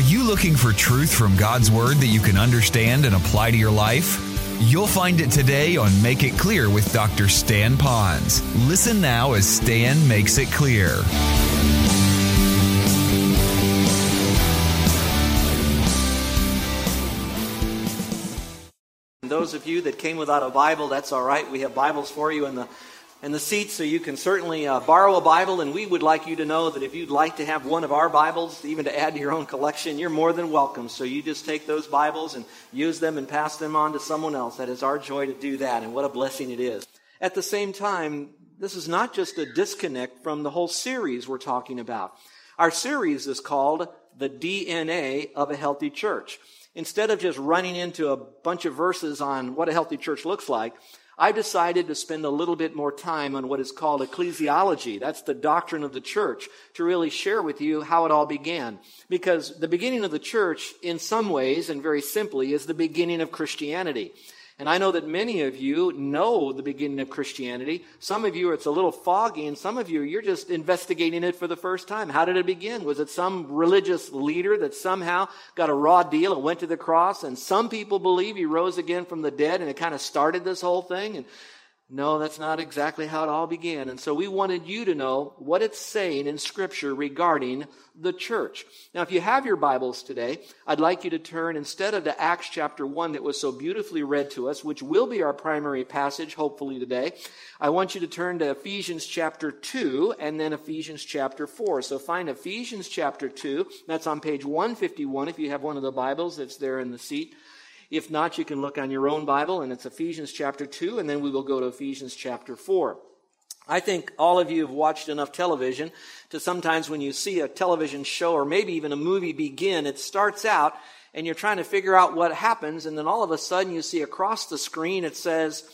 Are you looking for truth from God's Word that you can understand and apply to your life? You'll find it today on Make It Clear with Dr. Stan Ponz. Listen now as Stan makes it clear. Those of you that came without a Bible, that's all right. We have Bibles for you in the in the seats, so you can certainly uh, borrow a Bible. And we would like you to know that if you'd like to have one of our Bibles, even to add to your own collection, you're more than welcome. So you just take those Bibles and use them and pass them on to someone else. That is our joy to do that, and what a blessing it is. At the same time, this is not just a disconnect from the whole series we're talking about. Our series is called The DNA of a Healthy Church. Instead of just running into a bunch of verses on what a healthy church looks like, I've decided to spend a little bit more time on what is called ecclesiology. That's the doctrine of the church to really share with you how it all began. Because the beginning of the church, in some ways and very simply, is the beginning of Christianity. And I know that many of you know the beginning of Christianity. Some of you, it's a little foggy, and some of you, you're just investigating it for the first time. How did it begin? Was it some religious leader that somehow got a raw deal and went to the cross? And some people believe he rose again from the dead, and it kind of started this whole thing. And no, that's not exactly how it all began. And so we wanted you to know what it's saying in Scripture regarding the church. Now, if you have your Bibles today, I'd like you to turn instead of to Acts chapter 1 that was so beautifully read to us, which will be our primary passage, hopefully today, I want you to turn to Ephesians chapter 2 and then Ephesians chapter 4. So find Ephesians chapter 2. That's on page 151 if you have one of the Bibles that's there in the seat. If not, you can look on your own Bible, and it's Ephesians chapter 2, and then we will go to Ephesians chapter 4. I think all of you have watched enough television to sometimes when you see a television show or maybe even a movie begin, it starts out and you're trying to figure out what happens, and then all of a sudden you see across the screen it says,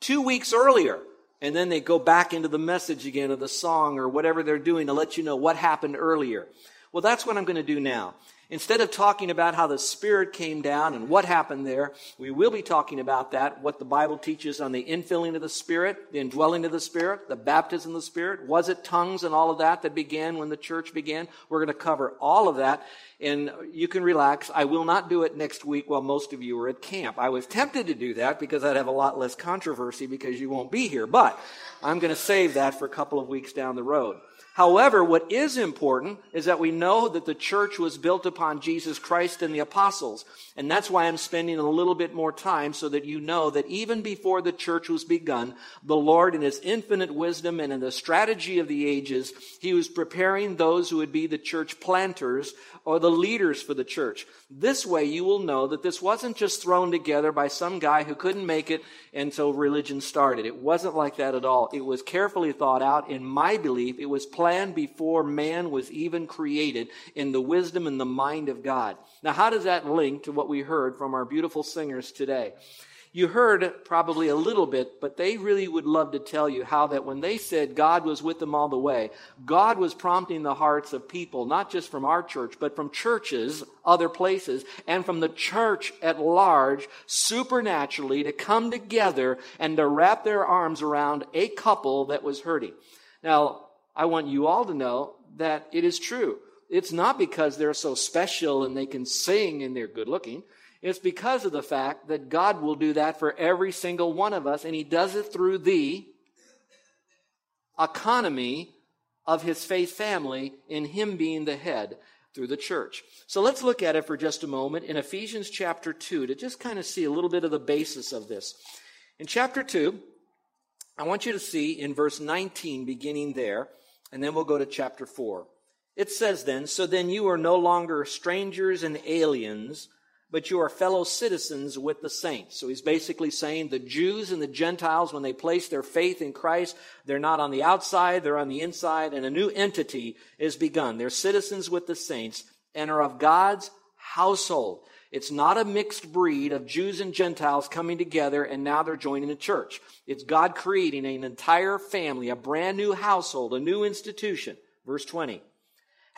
two weeks earlier. And then they go back into the message again of the song or whatever they're doing to let you know what happened earlier. Well, that's what I'm going to do now. Instead of talking about how the Spirit came down and what happened there, we will be talking about that, what the Bible teaches on the infilling of the Spirit, the indwelling of the Spirit, the baptism of the Spirit. Was it tongues and all of that that began when the church began? We're going to cover all of that. And you can relax. I will not do it next week while most of you are at camp. I was tempted to do that because I'd have a lot less controversy because you won't be here. But I'm going to save that for a couple of weeks down the road. However, what is important is that we know that the church was built upon Jesus Christ and the apostles. And that's why I'm spending a little bit more time so that you know that even before the church was begun, the Lord in his infinite wisdom and in the strategy of the ages, he was preparing those who would be the church planters or the leaders for the church. This way you will know that this wasn't just thrown together by some guy who couldn't make it until religion started. It wasn't like that at all. It was carefully thought out. In my belief, it was planned before man was even created in the wisdom and the mind of God. Now, how does that link to what we heard from our beautiful singers today? You heard probably a little bit, but they really would love to tell you how that when they said God was with them all the way, God was prompting the hearts of people, not just from our church, but from churches, other places, and from the church at large, supernaturally to come together and to wrap their arms around a couple that was hurting. Now, I want you all to know that it is true. It's not because they're so special and they can sing and they're good looking. It's because of the fact that God will do that for every single one of us, and He does it through the economy of His faith family in Him being the head through the church. So let's look at it for just a moment in Ephesians chapter 2 to just kind of see a little bit of the basis of this. In chapter 2, I want you to see in verse 19, beginning there, and then we'll go to chapter 4. It says then, So then you are no longer strangers and aliens but you are fellow citizens with the saints. So he's basically saying the Jews and the Gentiles, when they place their faith in Christ, they're not on the outside, they're on the inside, and a new entity is begun. They're citizens with the saints and are of God's household. It's not a mixed breed of Jews and Gentiles coming together and now they're joining the church. It's God creating an entire family, a brand new household, a new institution. Verse 20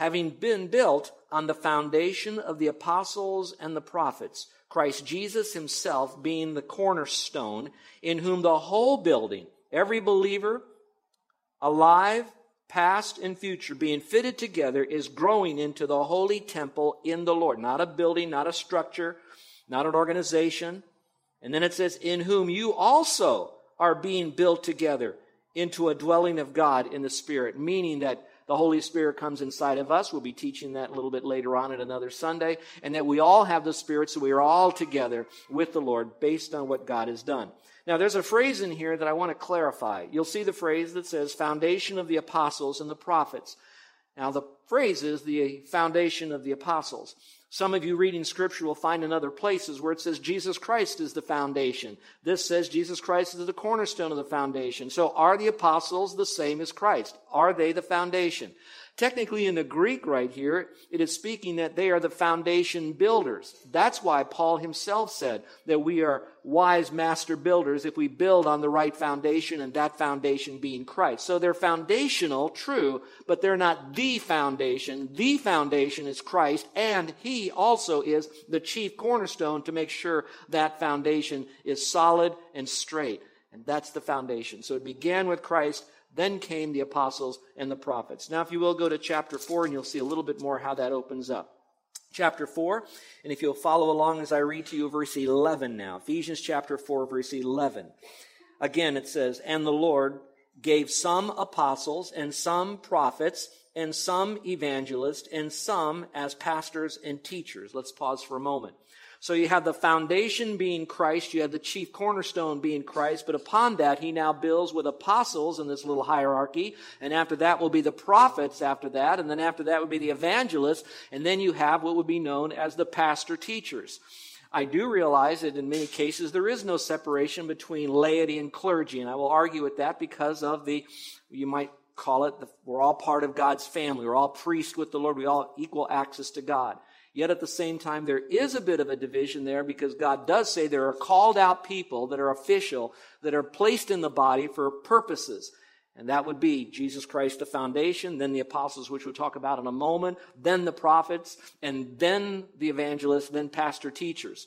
having been built on the foundation of the apostles and the prophets, Christ Jesus himself being the cornerstone, in whom the whole building, every believer, alive, past and future, being fitted together, is growing into the holy temple in the Lord. Not a building, not a structure, not an organization. And then it says, in whom you also are being built together into a dwelling of God in the Spirit, meaning that the Holy Spirit comes inside of us. We'll be teaching that a little bit later on at another Sunday. And that we all have the Spirit, so we are all together with the Lord based on what God has done. Now, there's a phrase in here that I want to clarify. You'll see the phrase that says, foundation of the apostles and the prophets. Now, the phrase is the foundation of the apostles. Some of you reading scripture will find in other places where it says Jesus Christ is the foundation. This says Jesus Christ is the cornerstone of the foundation. So are the apostles the same as Christ? Are they the foundation? Technically, in the Greek right here, it is speaking that they are the foundation builders. That's why Paul himself said that we are wise master builders if we build on the right foundation and that foundation being Christ. So they're foundational, true, but they're not the foundation. The foundation is Christ and he also is the chief cornerstone to make sure that foundation is solid and straight. And that's the foundation. So it began with Christ then came the apostles and the prophets. Now, if you will, go to chapter 4 and you'll see a little bit more how that opens up. Chapter 4, and if you'll follow along as I read to you verse 11 now. Ephesians chapter 4, verse 11. Again, it says, And the Lord gave some apostles and some prophets and some evangelists and some as pastors and teachers. Let's pause for a moment. So you have the foundation being Christ, you have the chief cornerstone being Christ, but upon that he now builds with apostles in this little hierarchy, and after that will be the prophets after that, and then after that would be the evangelists, and then you have what would be known as the pastor teachers. I do realize that in many cases there is no separation between laity and clergy, and I will argue with that because of the, you might call it, the, we're all part of God's family. We're all priests with the Lord. We all equal access to God. Yet at the same time, there is a bit of a division there because God does say there are called out people that are official, that are placed in the body for purposes. And that would be Jesus Christ, the foundation, then the apostles, which we'll talk about in a moment, then the prophets, and then the evangelists, then pastor teachers.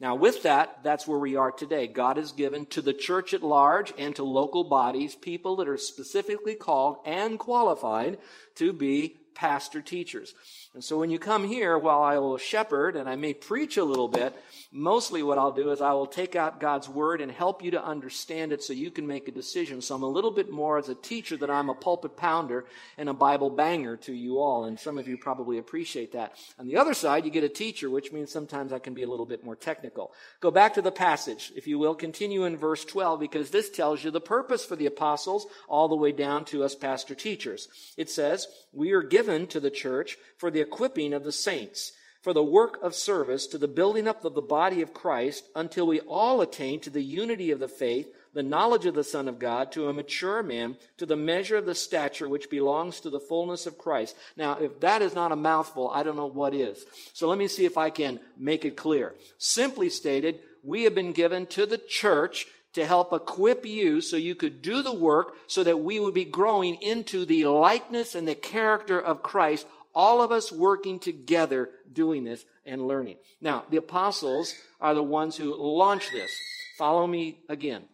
Now, with that, that's where we are today. God has given to the church at large and to local bodies people that are specifically called and qualified to be pastor teachers. And so when you come here, while I will shepherd and I may preach a little bit, mostly what I'll do is I will take out God's word and help you to understand it so you can make a decision. So I'm a little bit more as a teacher than I'm a pulpit pounder and a Bible banger to you all. And some of you probably appreciate that. On the other side, you get a teacher, which means sometimes I can be a little bit more technical. Go back to the passage, if you will. Continue in verse 12 because this tells you the purpose for the apostles all the way down to us pastor teachers. It says, we are given to the church for the equipping of the saints for the work of service to the building up of the body of Christ until we all attain to the unity of the faith, the knowledge of the Son of God, to a mature man, to the measure of the stature which belongs to the fullness of Christ. Now, if that is not a mouthful, I don't know what is. So let me see if I can make it clear. Simply stated, we have been given to the church to help equip you so you could do the work so that we would be growing into the likeness and the character of Christ all of us working together doing this and learning. Now, the apostles are the ones who launch this. Follow me again.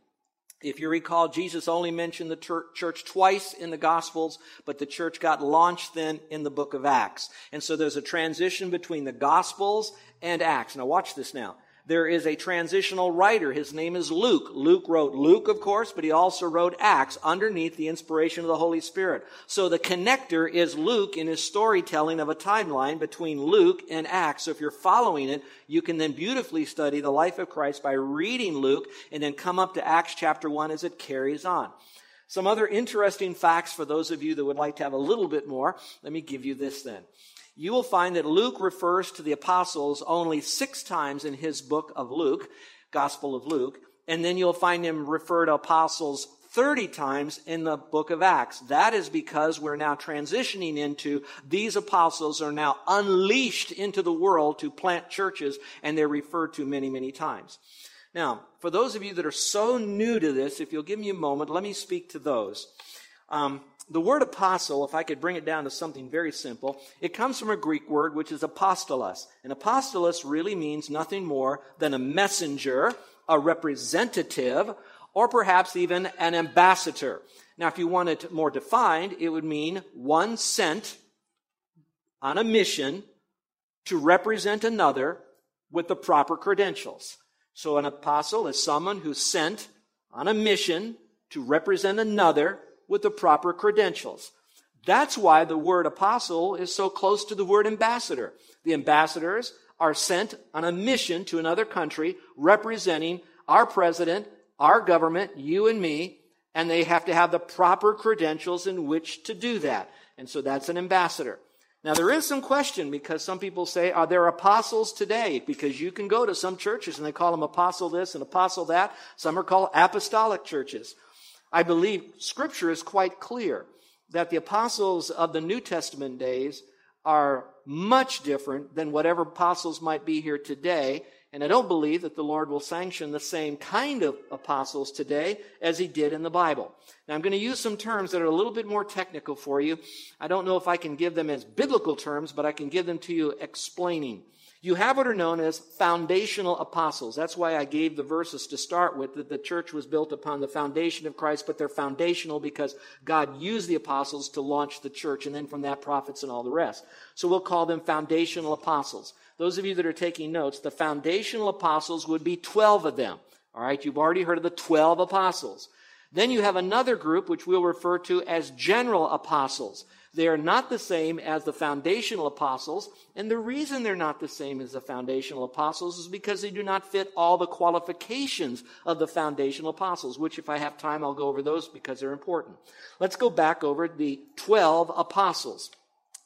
If you recall, Jesus only mentioned the church twice in the Gospels, but the church got launched then in the book of Acts. And so there's a transition between the Gospels and Acts. Now watch this now there is a transitional writer. His name is Luke. Luke wrote Luke, of course, but he also wrote Acts underneath the inspiration of the Holy Spirit. So the connector is Luke in his storytelling of a timeline between Luke and Acts. So if you're following it, you can then beautifully study the life of Christ by reading Luke and then come up to Acts chapter 1 as it carries on. Some other interesting facts for those of you that would like to have a little bit more. Let me give you this then you will find that Luke refers to the apostles only six times in his book of Luke, Gospel of Luke, and then you'll find him refer to apostles 30 times in the book of Acts. That is because we're now transitioning into these apostles are now unleashed into the world to plant churches, and they're referred to many, many times. Now, for those of you that are so new to this, if you'll give me a moment, let me speak to those. Um, the word apostle, if I could bring it down to something very simple, it comes from a Greek word which is apostolos. And apostolos really means nothing more than a messenger, a representative, or perhaps even an ambassador. Now, if you want it more defined, it would mean one sent on a mission to represent another with the proper credentials. So an apostle is someone who's sent on a mission to represent another with the proper credentials. That's why the word apostle is so close to the word ambassador. The ambassadors are sent on a mission to another country representing our president, our government, you and me, and they have to have the proper credentials in which to do that. And so that's an ambassador. Now, there is some question because some people say, are there apostles today? Because you can go to some churches and they call them apostle this and apostle that. Some are called apostolic churches. I believe scripture is quite clear that the apostles of the New Testament days are much different than whatever apostles might be here today. And I don't believe that the Lord will sanction the same kind of apostles today as he did in the Bible. Now, I'm going to use some terms that are a little bit more technical for you. I don't know if I can give them as biblical terms, but I can give them to you explaining. You have what are known as foundational apostles. That's why I gave the verses to start with that the church was built upon the foundation of Christ, but they're foundational because God used the apostles to launch the church and then from that prophets and all the rest. So we'll call them foundational apostles. Those of you that are taking notes, the foundational apostles would be 12 of them. All right, you've already heard of the 12 apostles. Then you have another group which we'll refer to as general apostles. They are not the same as the foundational apostles, and the reason they're not the same as the foundational apostles is because they do not fit all the qualifications of the foundational apostles, which if I have time, I'll go over those because they're important. Let's go back over the 12 apostles.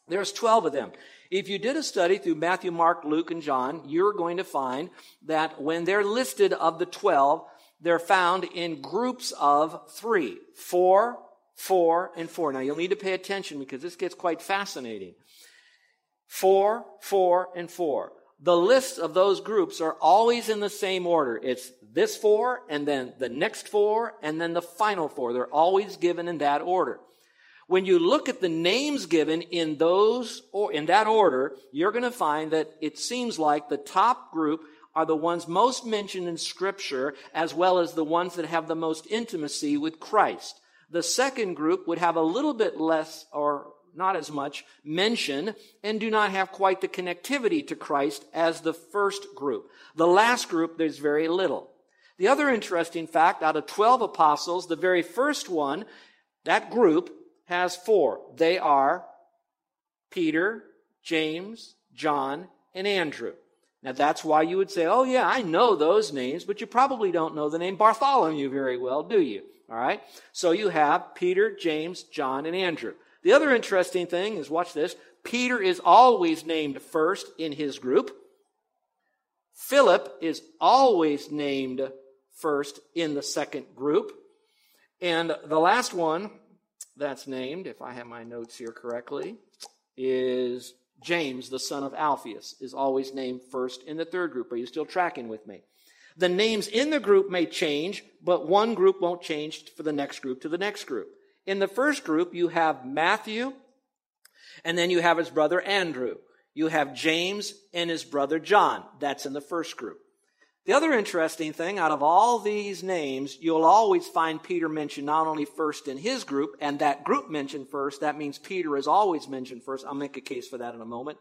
There's 12 of them. If you did a study through Matthew, Mark, Luke, and John, you're going to find that when they're listed of the 12, they're found in groups of three, four, four, and four. Now you'll need to pay attention because this gets quite fascinating. Four, four, and four. The lists of those groups are always in the same order. It's this four, and then the next four, and then the final four. They're always given in that order. When you look at the names given in those or in that order, you're going to find that it seems like the top group are the ones most mentioned in scripture as well as the ones that have the most intimacy with Christ. The second group would have a little bit less or not as much mention and do not have quite the connectivity to Christ as the first group. The last group, there's very little. The other interesting fact, out of 12 apostles, the very first one, that group has four. They are Peter, James, John, and Andrew. Now that's why you would say, oh yeah, I know those names, but you probably don't know the name Bartholomew very well, do you? All right. So you have Peter, James, John, and Andrew. The other interesting thing is, watch this. Peter is always named first in his group. Philip is always named first in the second group. And the last one that's named, if I have my notes here correctly, is James, the son of Alphaeus, is always named first in the third group. Are you still tracking with me? The names in the group may change, but one group won't change for the next group to the next group. In the first group, you have Matthew, and then you have his brother Andrew. You have James and his brother John. That's in the first group. The other interesting thing, out of all these names, you'll always find Peter mentioned not only first in his group, and that group mentioned first. That means Peter is always mentioned first. I'll make a case for that in a moment.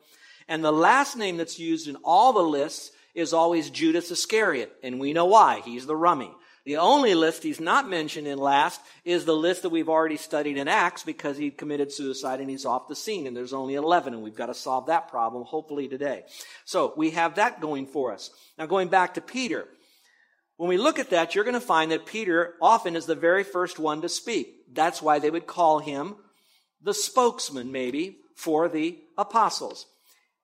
And the last name that's used in all the lists is always Judas Iscariot, and we know why. He's the rummy. The only list he's not mentioned in last is the list that we've already studied in Acts because he committed suicide and he's off the scene and there's only 11 and we've got to solve that problem hopefully today. So we have that going for us. Now going back to Peter. When we look at that, you're going to find that Peter often is the very first one to speak. That's why they would call him the spokesman maybe for the apostles.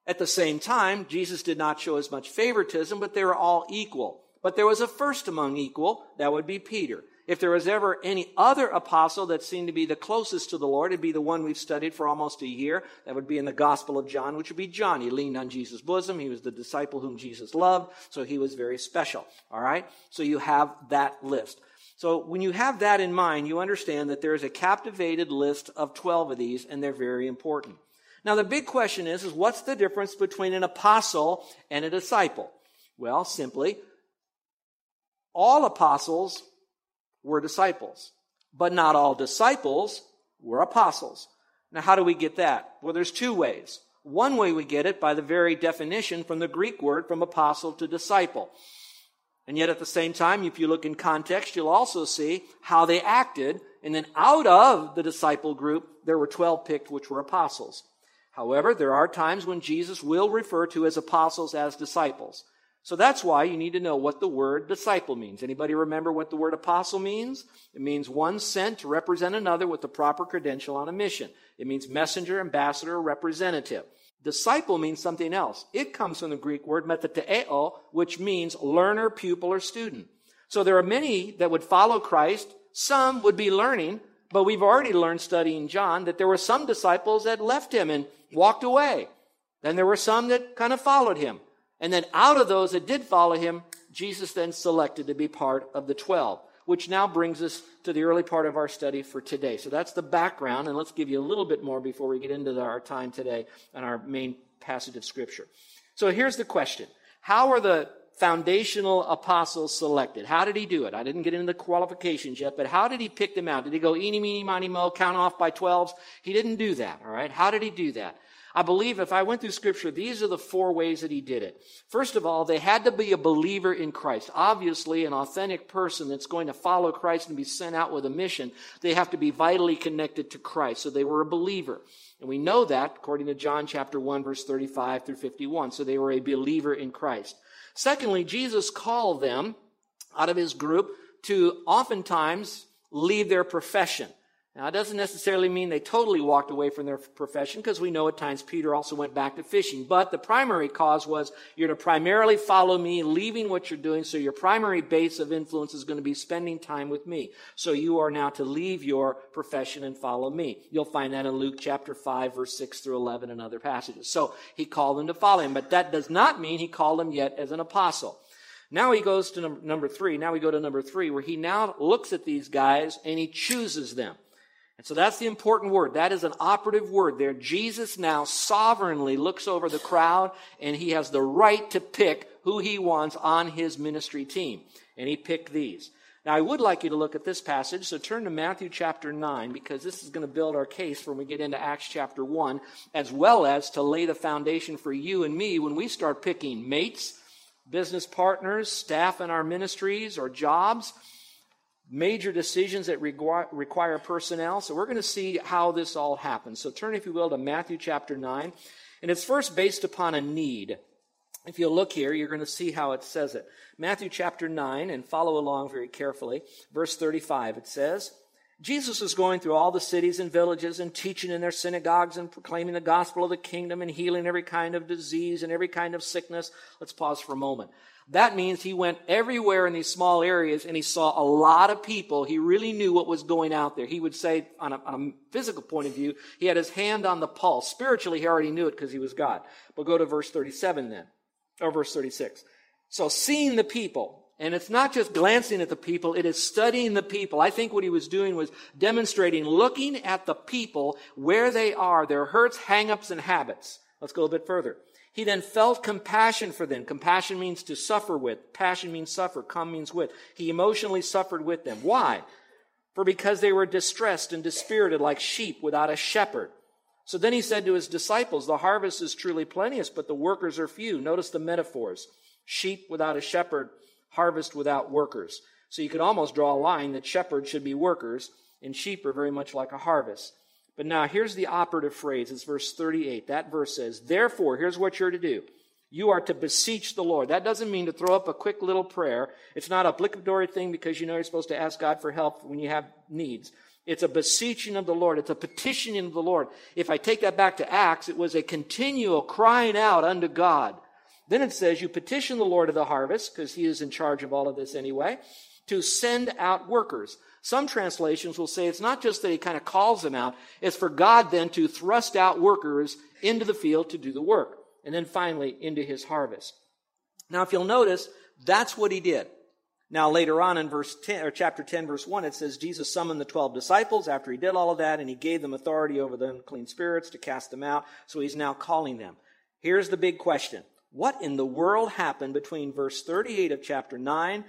At the same time, Jesus did not show as much favoritism, but they were all equal. But there was a first among equal, that would be Peter. If there was ever any other apostle that seemed to be the closest to the Lord, it'd be the one we've studied for almost a year. That would be in the Gospel of John, which would be John. He leaned on Jesus' bosom. He was the disciple whom Jesus loved, so he was very special. All right? So you have that list. So when you have that in mind, you understand that there is a captivated list of 12 of these, and they're very important. Now the big question is, is what's the difference between an apostle and a disciple? Well, simply, all apostles were disciples, but not all disciples were apostles. Now, how do we get that? Well, there's two ways. One way we get it by the very definition from the Greek word from apostle to disciple. And yet at the same time, if you look in context, you'll also see how they acted. And then out of the disciple group, there were 12 picked, which were apostles. However, there are times when Jesus will refer to his apostles as disciples. So that's why you need to know what the word disciple means. Anybody remember what the word apostle means? It means one sent to represent another with the proper credential on a mission. It means messenger, ambassador, representative. Disciple means something else. It comes from the Greek word metateo, which means learner, pupil, or student. So there are many that would follow Christ. Some would be learning, but we've already learned studying John that there were some disciples that left him and walked away. Then there were some that kind of followed him. And then out of those that did follow him, Jesus then selected to be part of the 12, which now brings us to the early part of our study for today. So that's the background, and let's give you a little bit more before we get into our time today and our main passage of Scripture. So here's the question How are the foundational apostles selected? How did he do it? I didn't get into the qualifications yet, but how did he pick them out? Did he go eeny, meeny, miny, mo, count off by 12s? He didn't do that, all right? How did he do that? I believe if I went through scripture, these are the four ways that he did it. First of all, they had to be a believer in Christ. Obviously, an authentic person that's going to follow Christ and be sent out with a mission, they have to be vitally connected to Christ. So they were a believer. And we know that according to John chapter 1 verse 35 through 51. So they were a believer in Christ. Secondly, Jesus called them out of his group to oftentimes leave their profession. Now, it doesn't necessarily mean they totally walked away from their profession because we know at times Peter also went back to fishing. But the primary cause was you're to primarily follow me, leaving what you're doing. So your primary base of influence is going to be spending time with me. So you are now to leave your profession and follow me. You'll find that in Luke chapter 5, verse 6 through 11 and other passages. So he called them to follow him. But that does not mean he called them yet as an apostle. Now he goes to number three. Now we go to number three, where he now looks at these guys and he chooses them. And so that's the important word. That is an operative word there. Jesus now sovereignly looks over the crowd and he has the right to pick who he wants on his ministry team. And he picked these. Now, I would like you to look at this passage, so turn to Matthew chapter 9, because this is going to build our case when we get into Acts chapter 1, as well as to lay the foundation for you and me when we start picking mates, business partners, staff in our ministries, or jobs major decisions that require personnel. So we're going to see how this all happens. So turn, if you will, to Matthew chapter 9. And it's first based upon a need. If you look here, you're going to see how it says it. Matthew chapter 9, and follow along very carefully. Verse 35, it says, Jesus was going through all the cities and villages and teaching in their synagogues and proclaiming the gospel of the kingdom and healing every kind of disease and every kind of sickness. Let's pause for a moment. That means he went everywhere in these small areas and he saw a lot of people. He really knew what was going out there. He would say, on a, on a physical point of view, he had his hand on the pulse. Spiritually, he already knew it because he was God. But go to verse 37 then, or verse 36. So seeing the people, and it's not just glancing at the people, it is studying the people. I think what he was doing was demonstrating, looking at the people where they are, their hurts, hangups, and habits. Let's go a bit further. He then felt compassion for them. Compassion means to suffer with. Passion means suffer. Come means with. He emotionally suffered with them. Why? For because they were distressed and dispirited like sheep without a shepherd. So then he said to his disciples, The harvest is truly plenteous, but the workers are few. Notice the metaphors sheep without a shepherd, harvest without workers. So you could almost draw a line that shepherds should be workers, and sheep are very much like a harvest. But now here's the operative phrase. It's verse 38. That verse says, Therefore, here's what you're to do. You are to beseech the Lord. That doesn't mean to throw up a quick little prayer. It's not a obligatory thing because you know you're supposed to ask God for help when you have needs. It's a beseeching of the Lord. It's a petitioning of the Lord. If I take that back to Acts, it was a continual crying out unto God. Then it says, You petition the Lord of the harvest, because he is in charge of all of this anyway, to send out workers. Some translations will say it's not just that he kind of calls them out, it's for God then to thrust out workers into the field to do the work. And then finally into his harvest. Now, if you'll notice, that's what he did. Now, later on in verse 10, or chapter 10, verse 1, it says Jesus summoned the 12 disciples after he did all of that, and he gave them authority over the unclean spirits to cast them out. So he's now calling them. Here's the big question. What in the world happened between verse 38 of chapter 9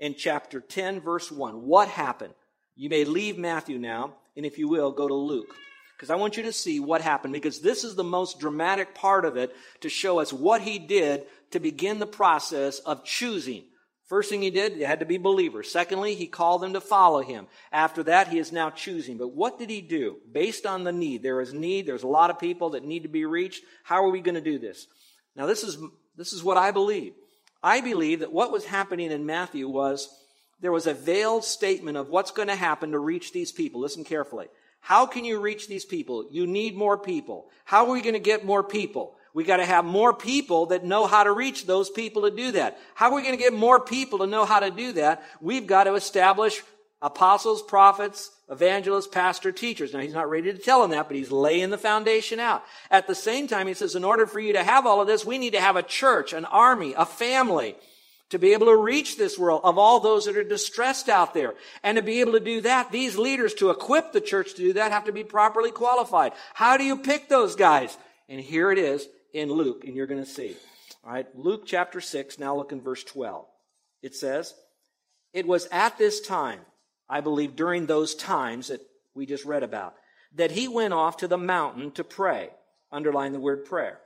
in chapter 10, verse 1. What happened? You may leave Matthew now, and if you will, go to Luke. Because I want you to see what happened, because this is the most dramatic part of it to show us what he did to begin the process of choosing. First thing he did, he had to be believers. Secondly, he called them to follow him. After that, he is now choosing. But what did he do? Based on the need. There is need. There's a lot of people that need to be reached. How are we going to do this? Now, this is, this is what I believe. I believe that what was happening in Matthew was there was a veiled statement of what's going to happen to reach these people. Listen carefully. How can you reach these people? You need more people. How are we going to get more people? We got to have more people that know how to reach those people to do that. How are we going to get more people to know how to do that? We've got to establish apostles, prophets, evangelists, pastor, teachers. Now he's not ready to tell them that, but he's laying the foundation out. At the same time, he says, in order for you to have all of this, we need to have a church, an army, a family to be able to reach this world of all those that are distressed out there. And to be able to do that, these leaders to equip the church to do that have to be properly qualified. How do you pick those guys? And here it is in Luke, and you're going to see. All right, Luke chapter 6, now look in verse 12. It says, It was at this time, I believe during those times that we just read about, that he went off to the mountain to pray. Underline the word prayer.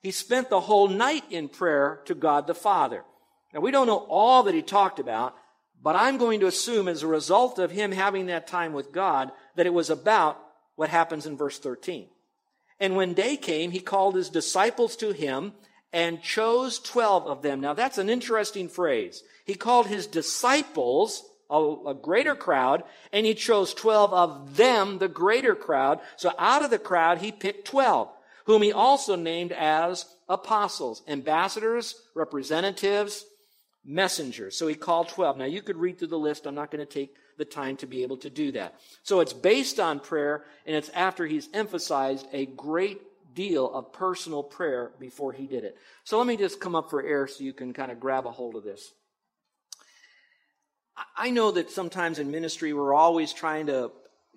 He spent the whole night in prayer to God the Father. Now, we don't know all that he talked about, but I'm going to assume as a result of him having that time with God that it was about what happens in verse 13. And when day came, he called his disciples to him and chose 12 of them. Now, that's an interesting phrase. He called his disciples a, a, greater crowd, and he chose 12 of them, the greater crowd. So out of the crowd, he picked 12, whom he also named as apostles, ambassadors, representatives, messengers. So he called 12. Now you could read through the list. I'm not going to take the time to be able to do that. So it's based on prayer, and it's after he's emphasized a great deal of personal prayer before he did it. So let me just come up for air so you can kind of grab a hold of this. I know that sometimes in ministry we're always trying to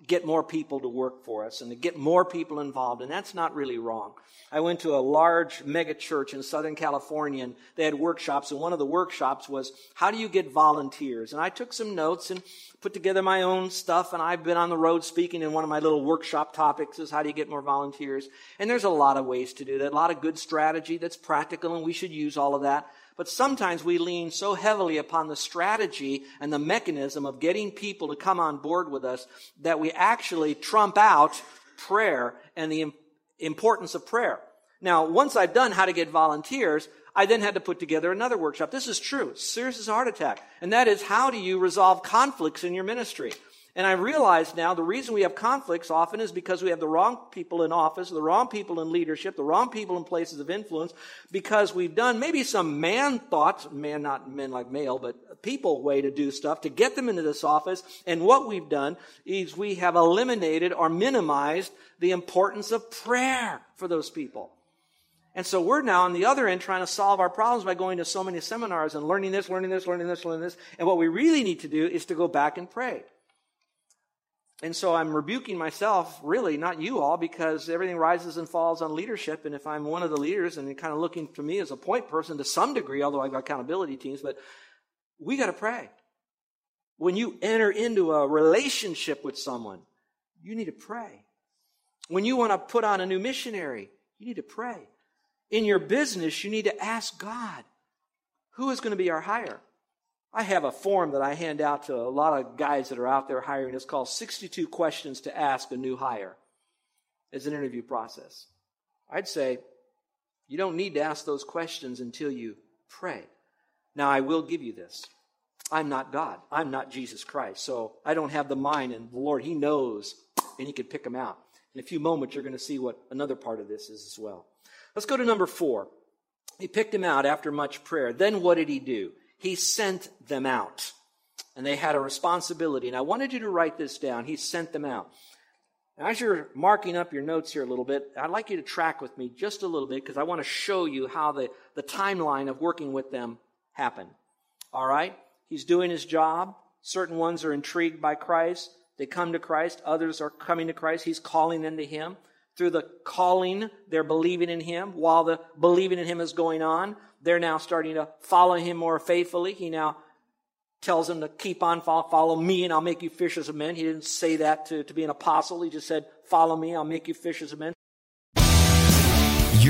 get more people to work for us and to get more people involved, and that's not really wrong. I went to a large mega church in Southern California and they had workshops, and one of the workshops was how do you get volunteers? And I took some notes and put together my own stuff, and I've been on the road speaking, and one of my little workshop topics is how do you get more volunteers? And there's a lot of ways to do that, a lot of good strategy that's practical, and we should use all of that. But sometimes we lean so heavily upon the strategy and the mechanism of getting people to come on board with us that we actually trump out prayer and the importance of prayer. Now, once I've done how to get volunteers, I then had to put together another workshop. This is true, serious as a heart attack. And that is how do you resolve conflicts in your ministry? And I realize now the reason we have conflicts often is because we have the wrong people in office, the wrong people in leadership, the wrong people in places of influence, because we've done maybe some man thoughts, man, not men like male, but people way to do stuff to get them into this office. And what we've done is we have eliminated or minimized the importance of prayer for those people. And so we're now on the other end trying to solve our problems by going to so many seminars and learning this, learning this, learning this, learning this. And what we really need to do is to go back and pray. And so I'm rebuking myself, really, not you all, because everything rises and falls on leadership. And if I'm one of the leaders and kind of looking to me as a point person to some degree, although I've got accountability teams, but we got to pray. When you enter into a relationship with someone, you need to pray. When you want to put on a new missionary, you need to pray. In your business, you need to ask God, who is going to be our hire? I have a form that I hand out to a lot of guys that are out there hiring. It's called 62 Questions to Ask a New Hire. It's an interview process. I'd say you don't need to ask those questions until you pray. Now, I will give you this. I'm not God. I'm not Jesus Christ. So I don't have the mind, and the Lord, He knows, and He can pick them out. In a few moments, you're going to see what another part of this is as well. Let's go to number four. He picked him out after much prayer. Then what did he do? He sent them out. And they had a responsibility. And I wanted you to write this down. He sent them out. As you're marking up your notes here a little bit, I'd like you to track with me just a little bit because I want to show you how the, the timeline of working with them happened. All right? He's doing his job. Certain ones are intrigued by Christ. They come to Christ. Others are coming to Christ. He's calling them to Him. Through the calling, they're believing in Him. While the believing in Him is going on, they're now starting to follow him more faithfully. He now tells them to keep on, follow, follow me, and I'll make you fishers of men. He didn't say that to, to be an apostle. He just said, follow me, I'll make you fishers of men.